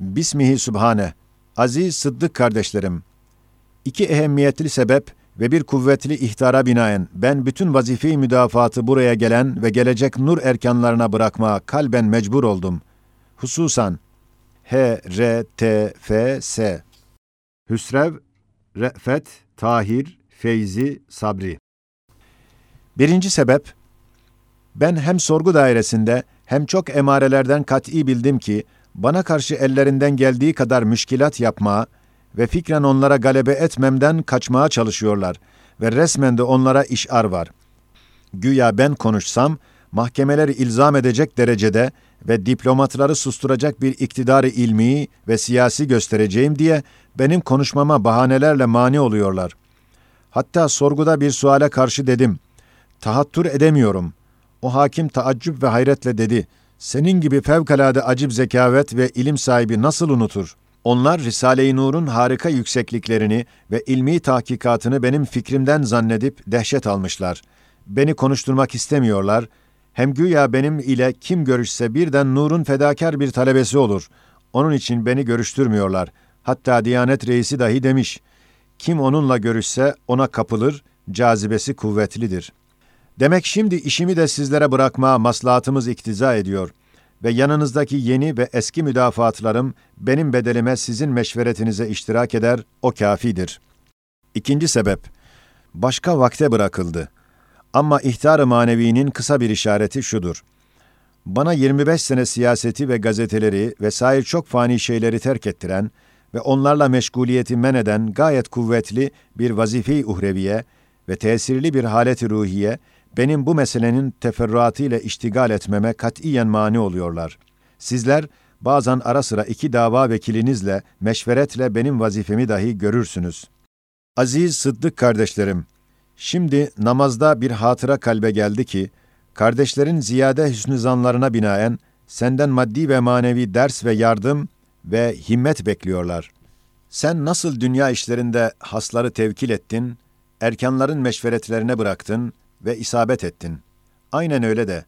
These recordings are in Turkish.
Bismihi Sübhane. Aziz Sıddık kardeşlerim. İki ehemmiyetli sebep ve bir kuvvetli ihtara binaen ben bütün vazife-i müdafaatı buraya gelen ve gelecek nur erkanlarına bırakmaya kalben mecbur oldum. Hususan H, R, T, F, S. Hüsrev, Re'fet, Tahir, Feyzi, Sabri. Birinci sebep, ben hem sorgu dairesinde hem çok emarelerden kat'i bildim ki, bana karşı ellerinden geldiği kadar müşkilat yapmaya ve fikren onlara galebe etmemden kaçmaya çalışıyorlar ve resmen de onlara işar var. Güya ben konuşsam, mahkemeleri ilzam edecek derecede ve diplomatları susturacak bir iktidarı ilmi ve siyasi göstereceğim diye benim konuşmama bahanelerle mani oluyorlar. Hatta sorguda bir suale karşı dedim, tahattür edemiyorum. O hakim taaccüp ve hayretle dedi, senin gibi fevkalade acip zekavet ve ilim sahibi nasıl unutur? Onlar Risale-i Nur'un harika yüksekliklerini ve ilmi tahkikatını benim fikrimden zannedip dehşet almışlar. Beni konuşturmak istemiyorlar. Hem güya benim ile kim görüşse birden Nur'un fedakar bir talebesi olur. Onun için beni görüştürmüyorlar. Hatta Diyanet Reisi dahi demiş. Kim onunla görüşse ona kapılır, cazibesi kuvvetlidir. Demek şimdi işimi de sizlere bırakma maslahatımız iktiza ediyor ve yanınızdaki yeni ve eski müdafaatlarım benim bedelime sizin meşveretinize iştirak eder, o kafidir. İkinci sebep, başka vakte bırakıldı. Ama ihtar-ı manevinin kısa bir işareti şudur. Bana 25 sene siyaseti ve gazeteleri vesaire çok fani şeyleri terk ettiren ve onlarla meşguliyeti men eden gayet kuvvetli bir vazife-i uhreviye ve tesirli bir haleti ruhiye benim bu meselenin teferruatıyla iştigal etmeme katiyen mani oluyorlar. Sizler bazen ara sıra iki dava vekilinizle meşveretle benim vazifemi dahi görürsünüz. Aziz Sıddık kardeşlerim, şimdi namazda bir hatıra kalbe geldi ki, kardeşlerin ziyade hüsnü zanlarına binaen senden maddi ve manevi ders ve yardım ve himmet bekliyorlar. Sen nasıl dünya işlerinde hasları tevkil ettin, erkanların meşveretlerine bıraktın ve isabet ettin. Aynen öyle de,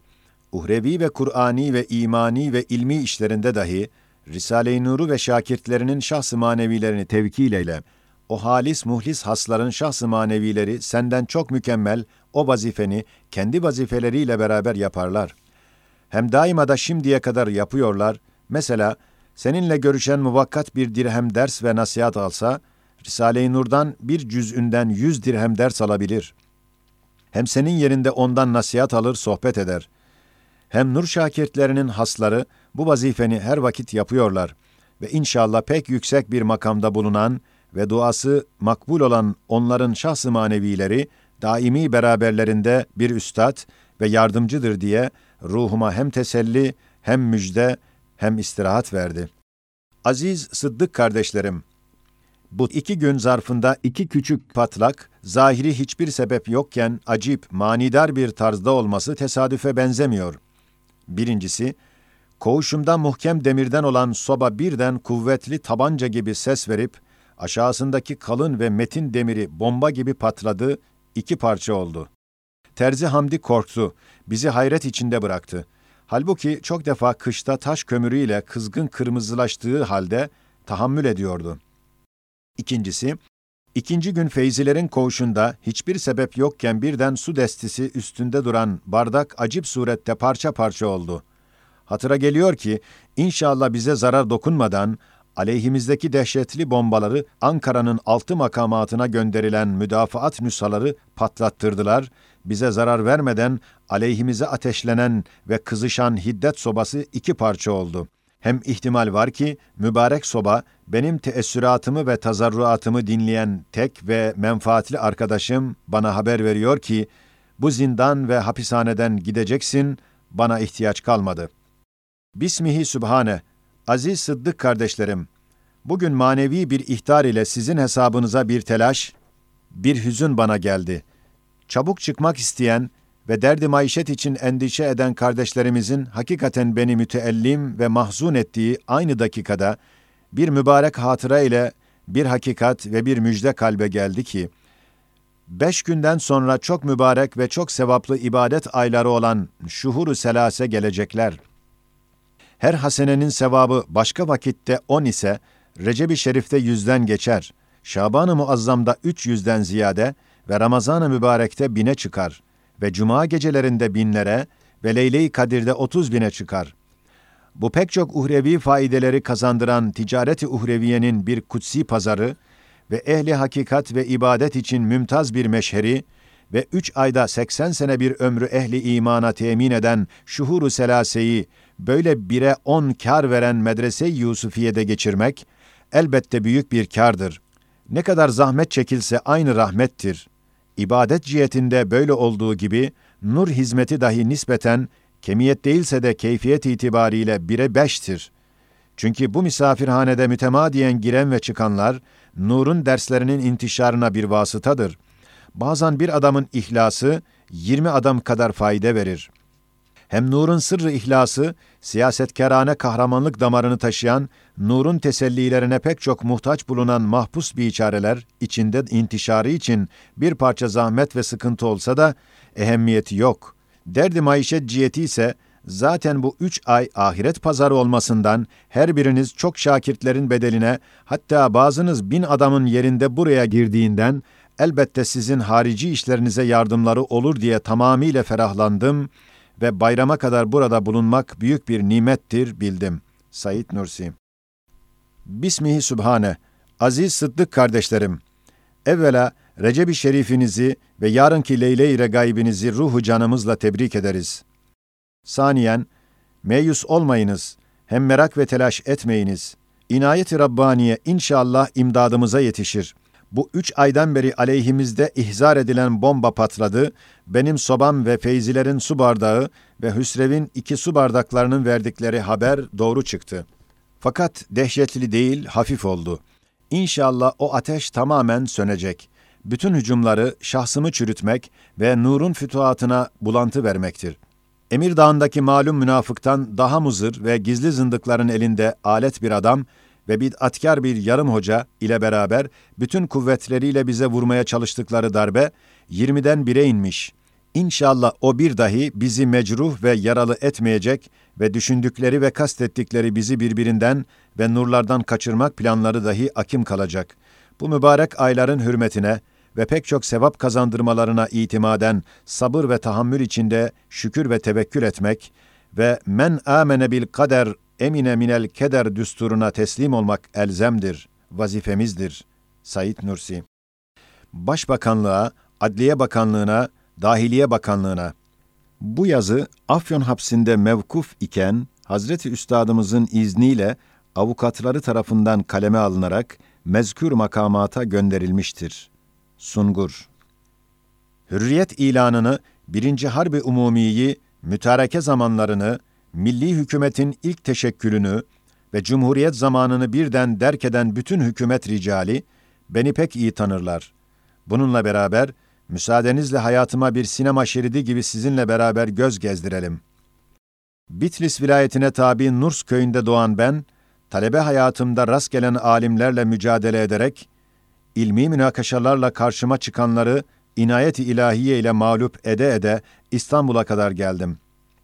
uhrevi ve Kur'ani ve imani ve ilmi işlerinde dahi, Risale-i Nur'u ve şakirtlerinin şahs-ı manevilerini tevkil eyle. O halis muhlis hasların şahs-ı manevileri senden çok mükemmel o vazifeni kendi vazifeleriyle beraber yaparlar. Hem daima da şimdiye kadar yapıyorlar. Mesela seninle görüşen muvakkat bir dirhem ders ve nasihat alsa, Risale-i Nur'dan bir cüzünden yüz dirhem ders alabilir. Hem senin yerinde ondan nasihat alır, sohbet eder. Hem nur şakirtlerinin hasları bu vazifeni her vakit yapıyorlar ve inşallah pek yüksek bir makamda bulunan ve duası makbul olan onların şahs-ı manevileri daimi beraberlerinde bir üstad ve yardımcıdır diye ruhuma hem teselli hem müjde hem istirahat verdi. Aziz Sıddık kardeşlerim, bu iki gün zarfında iki küçük patlak, zahiri hiçbir sebep yokken acip, manidar bir tarzda olması tesadüfe benzemiyor. Birincisi, koğuşumda muhkem demirden olan soba birden kuvvetli tabanca gibi ses verip, aşağısındaki kalın ve metin demiri bomba gibi patladı, iki parça oldu. Terzi Hamdi korktu, bizi hayret içinde bıraktı. Halbuki çok defa kışta taş kömürüyle kızgın kırmızılaştığı halde tahammül ediyordu. İkincisi, ikinci gün Feyzilerin koğuşunda hiçbir sebep yokken birden su destisi üstünde duran bardak acip surette parça parça oldu. Hatıra geliyor ki, inşallah bize zarar dokunmadan, aleyhimizdeki dehşetli bombaları Ankara'nın altı makamatına gönderilen müdafaat nüshaları patlattırdılar, bize zarar vermeden aleyhimize ateşlenen ve kızışan hiddet sobası iki parça oldu. Hem ihtimal var ki mübarek soba benim teessüratımı ve tazarruatımı dinleyen tek ve menfaatli arkadaşım bana haber veriyor ki bu zindan ve hapishaneden gideceksin, bana ihtiyaç kalmadı. Bismihi Sübhane, aziz Sıddık kardeşlerim, bugün manevi bir ihtar ile sizin hesabınıza bir telaş, bir hüzün bana geldi. Çabuk çıkmak isteyen ve derdi maişet için endişe eden kardeşlerimizin hakikaten beni müteellim ve mahzun ettiği aynı dakikada bir mübarek hatıra ile bir hakikat ve bir müjde kalbe geldi ki, beş günden sonra çok mübarek ve çok sevaplı ibadet ayları olan şuhuru selase gelecekler. Her hasenenin sevabı başka vakitte on ise, Recep-i Şerif'te yüzden geçer. Şaban-ı Muazzam'da üç yüzden ziyade ve Ramazan-ı Mübarek'te bine çıkar. Ve Cuma gecelerinde binlere ve Leyle-i Kadir'de otuz bine çıkar. Bu pek çok uhrevi faideleri kazandıran ticareti uhreviyenin bir kutsi pazarı ve ehli hakikat ve ibadet için mümtaz bir meşheri ve üç ayda seksen sene bir ömrü ehli imana temin eden şuhuru selaseyi böyle bire on kar veren medrese-i Yusufiye'de geçirmek elbette büyük bir kardır. Ne kadar zahmet çekilse aynı rahmettir. İbadet cihetinde böyle olduğu gibi nur hizmeti dahi nispeten kemiyet değilse de keyfiyet itibariyle bire beştir. Çünkü bu misafirhanede mütemadiyen giren ve çıkanlar, nurun derslerinin intişarına bir vasıtadır. Bazen bir adamın ihlası, 20 adam kadar fayda verir. Hem nurun sırrı ihlası, siyasetkarane kahramanlık damarını taşıyan, nurun tesellilerine pek çok muhtaç bulunan mahpus biçareler içinde intişarı için bir parça zahmet ve sıkıntı olsa da ehemmiyeti yok. Derdi maişet ciheti ise zaten bu üç ay ahiret pazarı olmasından her biriniz çok şakirtlerin bedeline hatta bazınız bin adamın yerinde buraya girdiğinden elbette sizin harici işlerinize yardımları olur diye tamamıyla ferahlandım ve bayrama kadar burada bulunmak büyük bir nimettir bildim. Said Nursi Bismihi Sübhane Aziz Sıddık kardeşlerim, evvela Recep-i Şerifinizi ve yarınki Leyle-i Regaibinizi ruhu canımızla tebrik ederiz. Saniyen, meyus olmayınız, hem merak ve telaş etmeyiniz. İnayet-i Rabbaniye inşallah imdadımıza yetişir. Bu üç aydan beri aleyhimizde ihzar edilen bomba patladı, benim sobam ve feyzilerin su bardağı ve Hüsrev'in iki su bardaklarının verdikleri haber doğru çıktı. Fakat dehşetli değil, hafif oldu. İnşallah o ateş tamamen sönecek. Bütün hücumları şahsımı çürütmek ve nurun fütuhatına bulantı vermektir. Emir Dağı'ndaki malum münafıktan daha muzır ve gizli zındıkların elinde alet bir adam ve bid'atkar bir yarım hoca ile beraber bütün kuvvetleriyle bize vurmaya çalıştıkları darbe 20'den 1'e inmiş. İnşallah o bir dahi bizi mecruh ve yaralı etmeyecek ve düşündükleri ve kastettikleri bizi birbirinden ve nurlardan kaçırmak planları dahi akim kalacak. Bu mübarek ayların hürmetine ve pek çok sevap kazandırmalarına itimaden sabır ve tahammül içinde şükür ve tevekkül etmek ve men amene bil kader emine minel keder düsturuna teslim olmak elzemdir, vazifemizdir. Said Nursi Başbakanlığa, Adliye Bakanlığına, Dahiliye Bakanlığına bu yazı Afyon hapsinde mevkuf iken Hazreti Üstadımızın izniyle avukatları tarafından kaleme alınarak mezkür makamata gönderilmiştir. Sungur Hürriyet ilanını, birinci Harbi Umumiyi, mütareke zamanlarını, milli hükümetin ilk teşekkülünü ve cumhuriyet zamanını birden derk eden bütün hükümet ricali, beni pek iyi tanırlar. Bununla beraber, müsaadenizle hayatıma bir sinema şeridi gibi sizinle beraber göz gezdirelim. Bitlis vilayetine tabi Nurs köyünde doğan ben, talebe hayatımda rast gelen alimlerle mücadele ederek, ilmi münakaşalarla karşıma çıkanları inayet-i ilahiye ile mağlup ede ede İstanbul'a kadar geldim.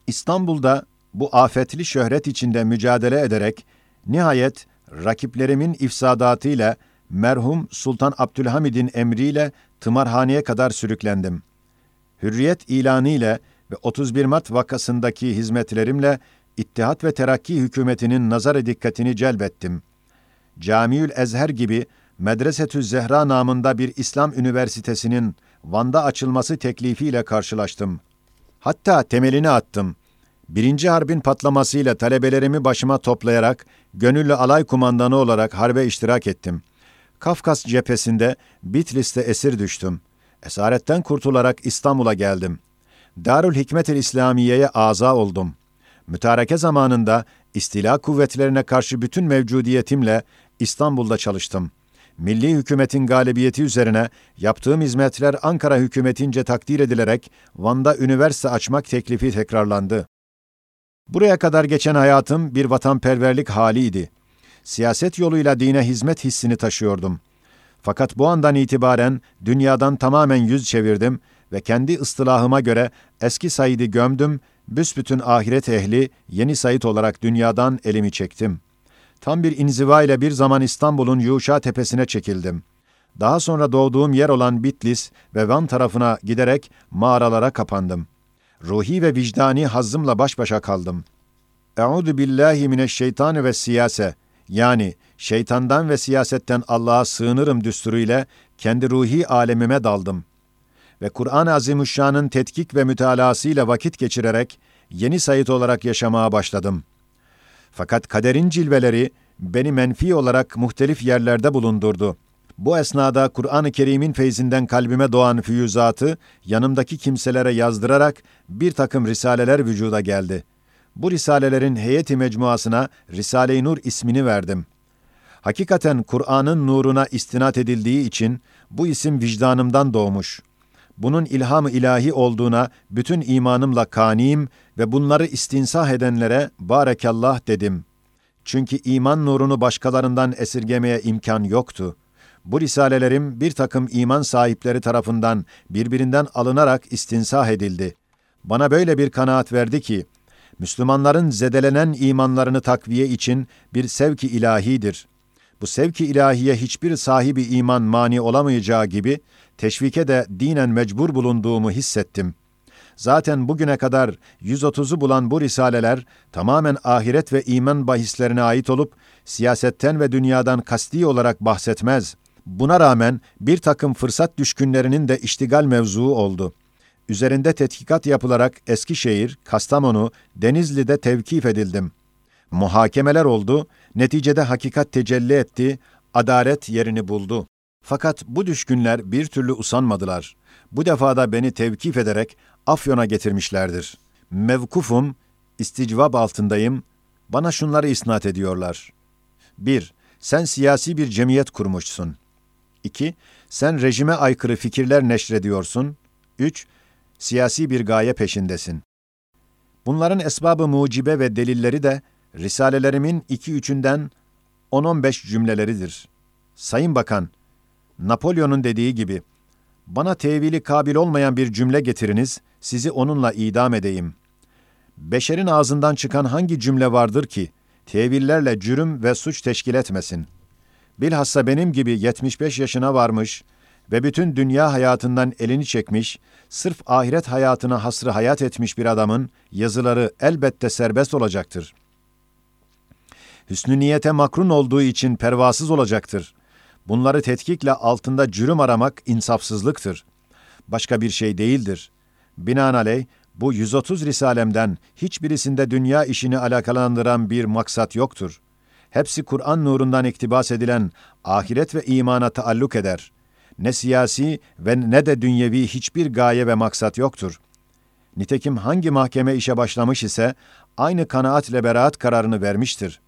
İstanbul'da bu afetli şöhret içinde mücadele ederek nihayet rakiplerimin ifsadatıyla merhum Sultan Abdülhamid'in emriyle tımarhaneye kadar sürüklendim. Hürriyet ilanı ile ve 31 Mart vakasındaki hizmetlerimle İttihat ve Terakki hükümetinin nazar dikkatini celbettim. Camiül Ezher gibi Medresetü Zehra namında bir İslam üniversitesinin Van'da açılması teklifiyle karşılaştım. Hatta temelini attım. Birinci harbin patlamasıyla talebelerimi başıma toplayarak gönüllü alay kumandanı olarak harbe iştirak ettim. Kafkas cephesinde Bitlis'te esir düştüm. Esaretten kurtularak İstanbul'a geldim. Darül Hikmet-i İslamiye'ye aza oldum. Mütareke zamanında istila kuvvetlerine karşı bütün mevcudiyetimle İstanbul'da çalıştım.'' Milli hükümetin galibiyeti üzerine yaptığım hizmetler Ankara hükümetince takdir edilerek Van'da üniversite açmak teklifi tekrarlandı. Buraya kadar geçen hayatım bir vatanperverlik haliydi. Siyaset yoluyla dine hizmet hissini taşıyordum. Fakat bu andan itibaren dünyadan tamamen yüz çevirdim ve kendi ıstılahıma göre eski Said'i gömdüm büsbütün ahiret ehli Yeni Said olarak dünyadan elimi çektim. Tam bir inziva ile bir zaman İstanbul'un Yuşa tepesine çekildim. Daha sonra doğduğum yer olan Bitlis ve Van tarafına giderek mağaralara kapandım. Ruhi ve vicdani hazzımla baş başa kaldım. Euzu billahi mineşşeytani ve siyase yani şeytandan ve siyasetten Allah'a sığınırım düsturuyla kendi ruhi alemime daldım. Ve Kur'an-ı Azimüşşan'ın tetkik ve mütalasıyla vakit geçirerek yeni sayit olarak yaşamaya başladım. Fakat kaderin cilveleri beni menfi olarak muhtelif yerlerde bulundurdu. Bu esnada Kur'an-ı Kerim'in feyzinden kalbime doğan füyüzatı yanımdaki kimselere yazdırarak bir takım risaleler vücuda geldi. Bu risalelerin heyeti mecmuasına Risale-i Nur ismini verdim. Hakikaten Kur'an'ın nuruna istinat edildiği için bu isim vicdanımdan doğmuş. Bunun ilham-ı ilahi olduğuna bütün imanımla kaniyim ve bunları istinsah edenlere barekallah dedim. Çünkü iman nurunu başkalarından esirgemeye imkan yoktu. Bu risalelerim bir takım iman sahipleri tarafından birbirinden alınarak istinsah edildi. Bana böyle bir kanaat verdi ki, Müslümanların zedelenen imanlarını takviye için bir sevki ilahidir. Bu sevki ilahiye hiçbir sahibi iman mani olamayacağı gibi, teşvike de dinen mecbur bulunduğumu hissettim. Zaten bugüne kadar 130'u bulan bu risaleler tamamen ahiret ve iman bahislerine ait olup, siyasetten ve dünyadan kasti olarak bahsetmez. Buna rağmen bir takım fırsat düşkünlerinin de iştigal mevzuu oldu. Üzerinde tetkikat yapılarak Eskişehir, Kastamonu, Denizli'de tevkif edildim. Muhakemeler oldu, neticede hakikat tecelli etti, adalet yerini buldu. Fakat bu düşkünler bir türlü usanmadılar. Bu defada beni tevkif ederek Afyon'a getirmişlerdir. Mevkufum, isticvab altındayım, bana şunları isnat ediyorlar. 1. Sen siyasi bir cemiyet kurmuşsun. 2. Sen rejime aykırı fikirler neşrediyorsun. 3. Siyasi bir gaye peşindesin. Bunların esbabı mucibe ve delilleri de risalelerimin iki üçünden 10-15 cümleleridir. Sayın Bakan, Napolyon'un dediği gibi, bana tevili kabil olmayan bir cümle getiriniz, sizi onunla idam edeyim. Beşerin ağzından çıkan hangi cümle vardır ki, tevillerle cürüm ve suç teşkil etmesin? Bilhassa benim gibi 75 yaşına varmış ve bütün dünya hayatından elini çekmiş, sırf ahiret hayatına hasrı hayat etmiş bir adamın yazıları elbette serbest olacaktır. Hüsnü niyete makrun olduğu için pervasız olacaktır. Bunları tetkikle altında cürüm aramak insafsızlıktır. Başka bir şey değildir. Binaenaleyh bu 130 risalemden hiçbirisinde dünya işini alakalandıran bir maksat yoktur. Hepsi Kur'an nurundan iktibas edilen ahiret ve imana taalluk eder. Ne siyasi ve ne de dünyevi hiçbir gaye ve maksat yoktur. Nitekim hangi mahkeme işe başlamış ise aynı kanaatle beraat kararını vermiştir.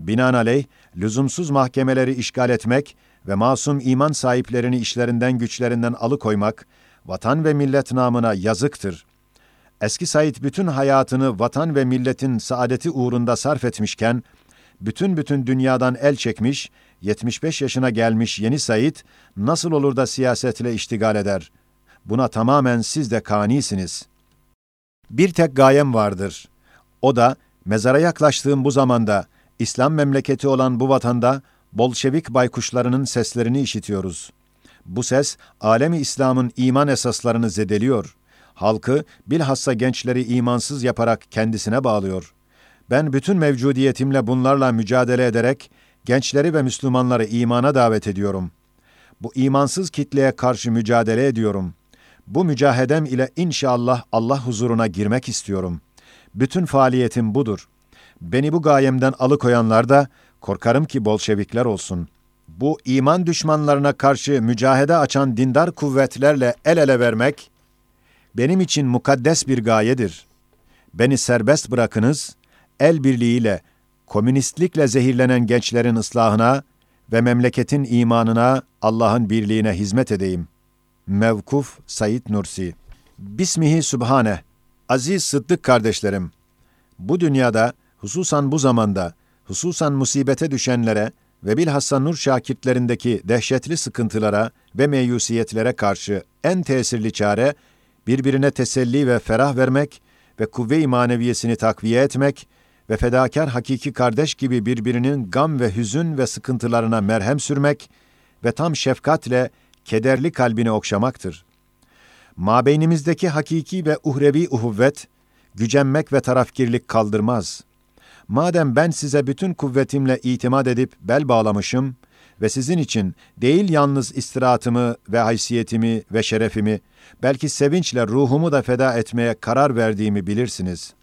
Binaenaleyh lüzumsuz mahkemeleri işgal etmek ve masum iman sahiplerini işlerinden güçlerinden alıkoymak, vatan ve millet namına yazıktır. Eski Said bütün hayatını vatan ve milletin saadeti uğrunda sarf etmişken, bütün bütün dünyadan el çekmiş, 75 yaşına gelmiş yeni Said, nasıl olur da siyasetle iştigal eder? Buna tamamen siz de kanisiniz. Bir tek gayem vardır. O da, mezara yaklaştığım bu zamanda, İslam memleketi olan bu vatanda, Bolşevik baykuşlarının seslerini işitiyoruz. Bu ses, alemi İslam'ın iman esaslarını zedeliyor. Halkı, bilhassa gençleri imansız yaparak kendisine bağlıyor. Ben bütün mevcudiyetimle bunlarla mücadele ederek, gençleri ve Müslümanları imana davet ediyorum. Bu imansız kitleye karşı mücadele ediyorum. Bu mücahedem ile inşallah Allah huzuruna girmek istiyorum. Bütün faaliyetim budur. Beni bu gayemden alıkoyanlar da, Korkarım ki Bolşevikler olsun. Bu iman düşmanlarına karşı mücahede açan dindar kuvvetlerle el ele vermek, benim için mukaddes bir gayedir. Beni serbest bırakınız, el birliğiyle, komünistlikle zehirlenen gençlerin ıslahına ve memleketin imanına, Allah'ın birliğine hizmet edeyim. Mevkuf Said Nursi Bismihi Sübhane Aziz Sıddık kardeşlerim, bu dünyada, hususan bu zamanda, hususan musibete düşenlere ve bilhassa nur şakirtlerindeki dehşetli sıkıntılara ve meyusiyetlere karşı en tesirli çare, birbirine teselli ve ferah vermek ve kuvve-i maneviyesini takviye etmek ve fedakar hakiki kardeş gibi birbirinin gam ve hüzün ve sıkıntılarına merhem sürmek ve tam şefkatle kederli kalbini okşamaktır. Mabeynimizdeki hakiki ve uhrevi uhuvvet, gücenmek ve tarafkirlik kaldırmaz. Madem ben size bütün kuvvetimle itimat edip bel bağlamışım ve sizin için değil yalnız istirahatımı ve haysiyetimi ve şerefimi, belki sevinçle ruhumu da feda etmeye karar verdiğimi bilirsiniz.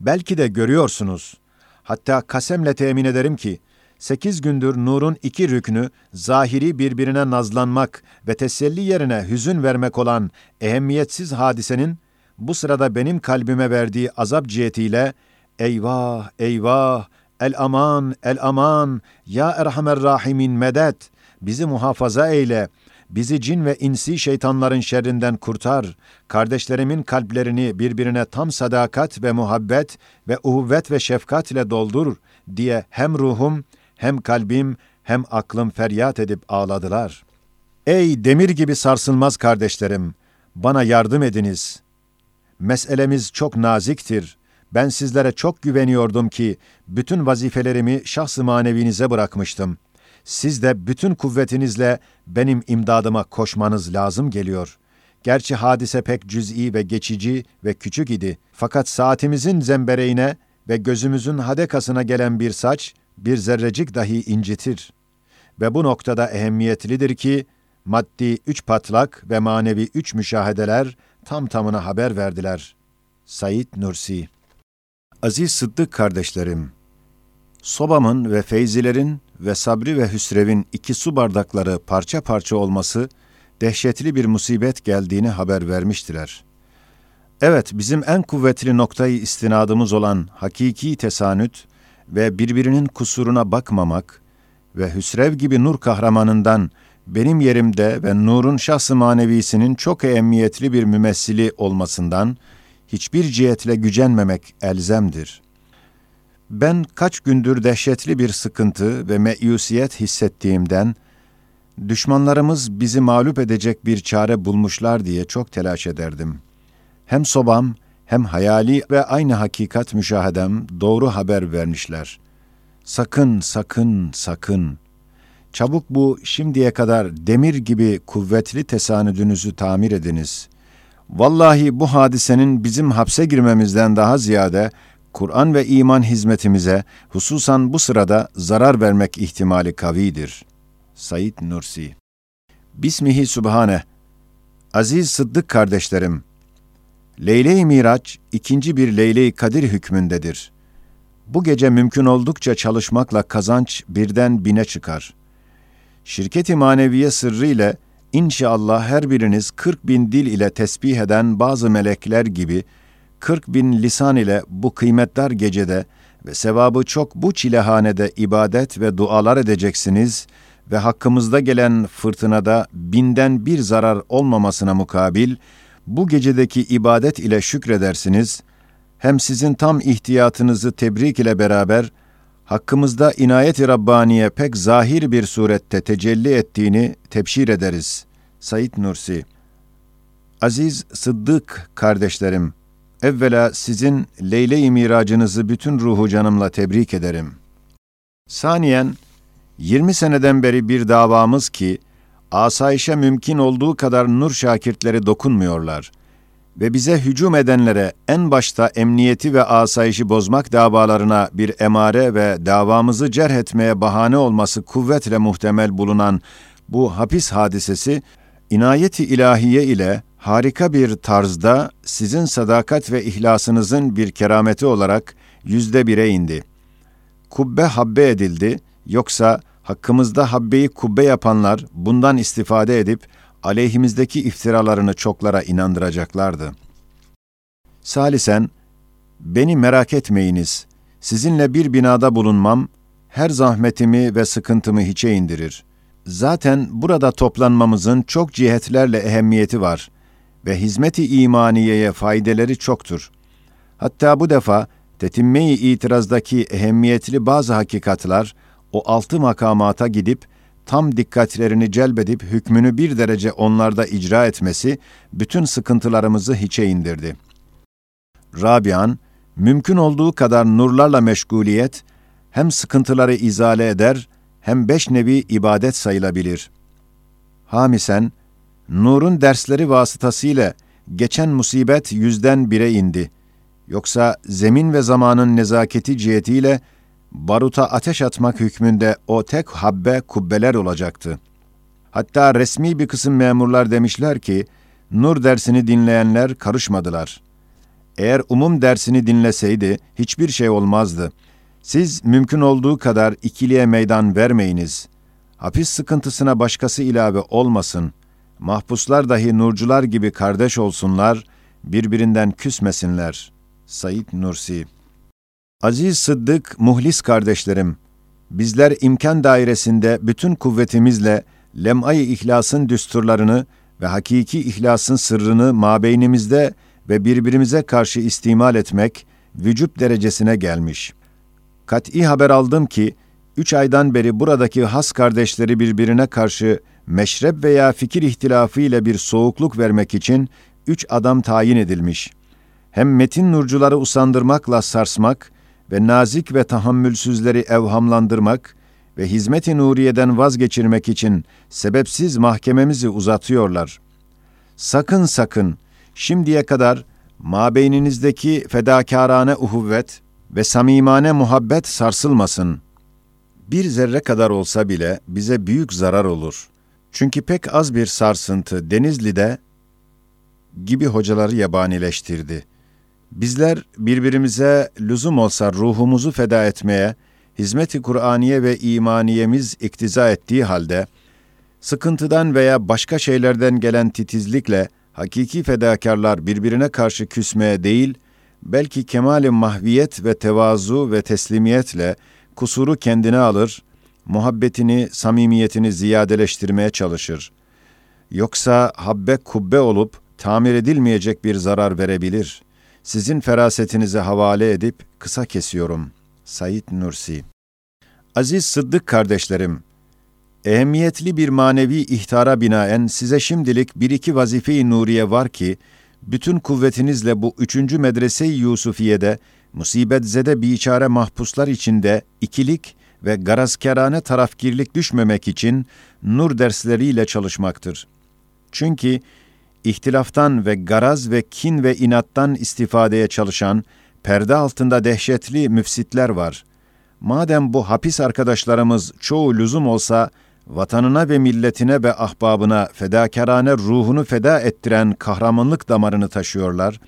Belki de görüyorsunuz. Hatta kasemle temin ederim ki, sekiz gündür nurun iki rüknü, zahiri birbirine nazlanmak ve teselli yerine hüzün vermek olan ehemmiyetsiz hadisenin, bu sırada benim kalbime verdiği azap cihetiyle, eyvah, eyvah, el aman, el aman, ya erhamer rahimin medet, bizi muhafaza eyle, bizi cin ve insi şeytanların şerrinden kurtar, kardeşlerimin kalplerini birbirine tam sadakat ve muhabbet ve uhuvvet ve şefkat ile doldur diye hem ruhum, hem kalbim, hem aklım feryat edip ağladılar. Ey demir gibi sarsılmaz kardeşlerim, bana yardım ediniz. Meselemiz çok naziktir. Ben sizlere çok güveniyordum ki bütün vazifelerimi şahs-ı manevinize bırakmıştım. Siz de bütün kuvvetinizle benim imdadıma koşmanız lazım geliyor. Gerçi hadise pek cüz'i ve geçici ve küçük idi. Fakat saatimizin zembereğine ve gözümüzün hadekasına gelen bir saç, bir zerrecik dahi incitir. Ve bu noktada ehemmiyetlidir ki, maddi üç patlak ve manevi üç müşahedeler tam tamına haber verdiler. Said Nursi Aziz Sıddık kardeşlerim, sobamın ve feyzilerin ve sabri ve hüsrevin iki su bardakları parça parça olması, dehşetli bir musibet geldiğini haber vermiştiler. Evet, bizim en kuvvetli noktayı istinadımız olan hakiki tesanüt ve birbirinin kusuruna bakmamak ve Hüsrev gibi nur kahramanından benim yerimde ve nurun şahsı manevisinin çok ehemmiyetli bir mümessili olmasından hiçbir cihetle gücenmemek elzemdir. Ben kaç gündür dehşetli bir sıkıntı ve meyusiyet hissettiğimden, düşmanlarımız bizi mağlup edecek bir çare bulmuşlar diye çok telaş ederdim. Hem sobam, hem hayali ve aynı hakikat müşahedem doğru haber vermişler. Sakın, sakın, sakın. Çabuk bu şimdiye kadar demir gibi kuvvetli tesanüdünüzü tamir ediniz. Vallahi bu hadisenin bizim hapse girmemizden daha ziyade Kur'an ve iman hizmetimize hususan bu sırada zarar vermek ihtimali kavidir. Said Nursi Bismihi Subhane Aziz Sıddık kardeşlerim, Leyle-i Miraç ikinci bir Leyle-i Kadir hükmündedir. Bu gece mümkün oldukça çalışmakla kazanç birden bine çıkar. Şirket-i maneviye sırrı ile inşallah her biriniz 40 bin dil ile tesbih eden bazı melekler gibi 40 bin lisan ile bu kıymetdar gecede ve sevabı çok bu çilehanede ibadet ve dualar edeceksiniz ve hakkımızda gelen fırtınada binden bir zarar olmamasına mukabil, bu gecedeki ibadet ile şükredersiniz, hem sizin tam ihtiyatınızı tebrik ile beraber, hakkımızda inayet-i Rabbaniye pek zahir bir surette tecelli ettiğini tebşir ederiz. Said Nursi Aziz Sıddık kardeşlerim, evvela sizin Leyle-i Miracınızı bütün ruhu canımla tebrik ederim. Saniyen, 20 seneden beri bir davamız ki, asayişe mümkün olduğu kadar nur şakirtleri dokunmuyorlar ve bize hücum edenlere en başta emniyeti ve asayişi bozmak davalarına bir emare ve davamızı cerh etmeye bahane olması kuvvetle muhtemel bulunan bu hapis hadisesi, inayeti ilahiye ile harika bir tarzda sizin sadakat ve ihlasınızın bir kerameti olarak yüzde bire indi. Kubbe habbe edildi, yoksa hakkımızda habbeyi kubbe yapanlar bundan istifade edip aleyhimizdeki iftiralarını çoklara inandıracaklardı. Salisen, beni merak etmeyiniz, sizinle bir binada bulunmam, her zahmetimi ve sıkıntımı hiçe indirir. Zaten burada toplanmamızın çok cihetlerle ehemmiyeti var ve hizmeti imaniyeye faydeleri çoktur. Hatta bu defa tetimme-i itirazdaki ehemmiyetli bazı hakikatlar, o altı makamata gidip tam dikkatlerini celbedip hükmünü bir derece onlarda icra etmesi bütün sıkıntılarımızı hiçe indirdi. Rabian, mümkün olduğu kadar nurlarla meşguliyet, hem sıkıntıları izale eder, hem beş nevi ibadet sayılabilir. Hamisen, nurun dersleri vasıtasıyla geçen musibet yüzden bire indi. Yoksa zemin ve zamanın nezaketi cihetiyle baruta ateş atmak hükmünde o tek habbe kubbeler olacaktı. Hatta resmi bir kısım memurlar demişler ki, nur dersini dinleyenler karışmadılar. Eğer umum dersini dinleseydi hiçbir şey olmazdı. Siz mümkün olduğu kadar ikiliye meydan vermeyiniz. Hapis sıkıntısına başkası ilave olmasın. Mahpuslar dahi nurcular gibi kardeş olsunlar, birbirinden küsmesinler. Said Nursi Aziz Sıddık, muhlis kardeşlerim, bizler imkan dairesinde bütün kuvvetimizle lem'ay ihlasın düsturlarını ve hakiki ihlasın sırrını mabeynimizde ve birbirimize karşı istimal etmek vücut derecesine gelmiş. Kat'i haber aldım ki, üç aydan beri buradaki has kardeşleri birbirine karşı meşrep veya fikir ihtilafı ile bir soğukluk vermek için üç adam tayin edilmiş. Hem metin nurcuları usandırmakla sarsmak ve nazik ve tahammülsüzleri evhamlandırmak ve hizmet-i nuriyeden vazgeçirmek için sebepsiz mahkememizi uzatıyorlar. Sakın sakın şimdiye kadar mabeyninizdeki fedakarane uhuvvet ve samimane muhabbet sarsılmasın. Bir zerre kadar olsa bile bize büyük zarar olur. Çünkü pek az bir sarsıntı Denizli'de gibi hocaları yabanileştirdi. Bizler birbirimize lüzum olsa ruhumuzu feda etmeye, hizmet-i Kur'aniye ve imaniyemiz iktiza ettiği halde, sıkıntıdan veya başka şeylerden gelen titizlikle hakiki fedakarlar birbirine karşı küsmeye değil, belki kemali mahviyet ve tevazu ve teslimiyetle kusuru kendine alır, muhabbetini, samimiyetini ziyadeleştirmeye çalışır. Yoksa habbe kubbe olup tamir edilmeyecek bir zarar verebilir. Sizin ferasetinize havale edip kısa kesiyorum. Said Nursi Aziz Sıddık kardeşlerim, ehemmiyetli bir manevi ihtara binaen size şimdilik bir iki vazife-i nuriye var ki, bütün kuvvetinizle bu üçüncü medrese-i Yusufiye'de, musibetzede biçare mahpuslar içinde ikilik ve garazkerane tarafgirlik düşmemek için nur dersleriyle çalışmaktır. Çünkü ihtilaftan ve garaz ve kin ve inattan istifadeye çalışan, perde altında dehşetli müfsitler var. Madem bu hapis arkadaşlarımız çoğu lüzum olsa, vatanına ve milletine ve ahbabına fedakarane ruhunu feda ettiren kahramanlık damarını taşıyorlar.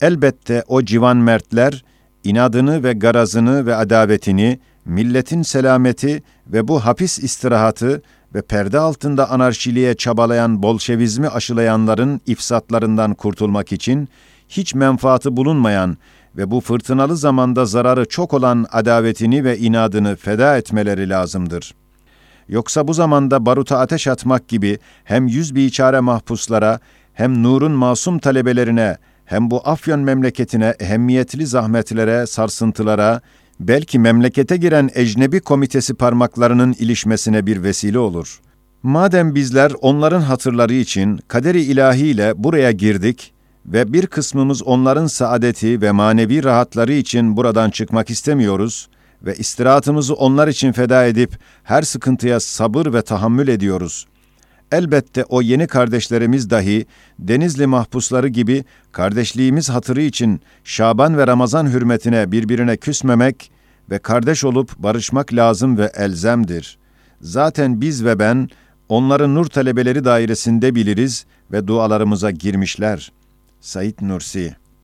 Elbette o civan mertler, inadını ve garazını ve adavetini, milletin selameti ve bu hapis istirahatı ve perde altında anarşiliğe çabalayan bolşevizmi aşılayanların ifsatlarından kurtulmak için hiç menfaatı bulunmayan ve bu fırtınalı zamanda zararı çok olan adavetini ve inadını feda etmeleri lazımdır. Yoksa bu zamanda baruta ateş atmak gibi hem yüz biçare mahpuslara hem nurun masum talebelerine hem bu Afyon memleketine ehemmiyetli zahmetlere, sarsıntılara, belki memlekete giren ecnebi komitesi parmaklarının ilişmesine bir vesile olur. Madem bizler onların hatırları için kaderi ilahiyle buraya girdik ve bir kısmımız onların saadeti ve manevi rahatları için buradan çıkmak istemiyoruz ve istirahatımızı onlar için feda edip her sıkıntıya sabır ve tahammül ediyoruz. Elbette o yeni kardeşlerimiz dahi Denizli mahpusları gibi kardeşliğimiz hatırı için Şaban ve Ramazan hürmetine birbirine küsmemek ve kardeş olup barışmak lazım ve elzemdir. Zaten biz ve ben onları nur talebeleri dairesinde biliriz ve dualarımıza girmişler. Said Nursi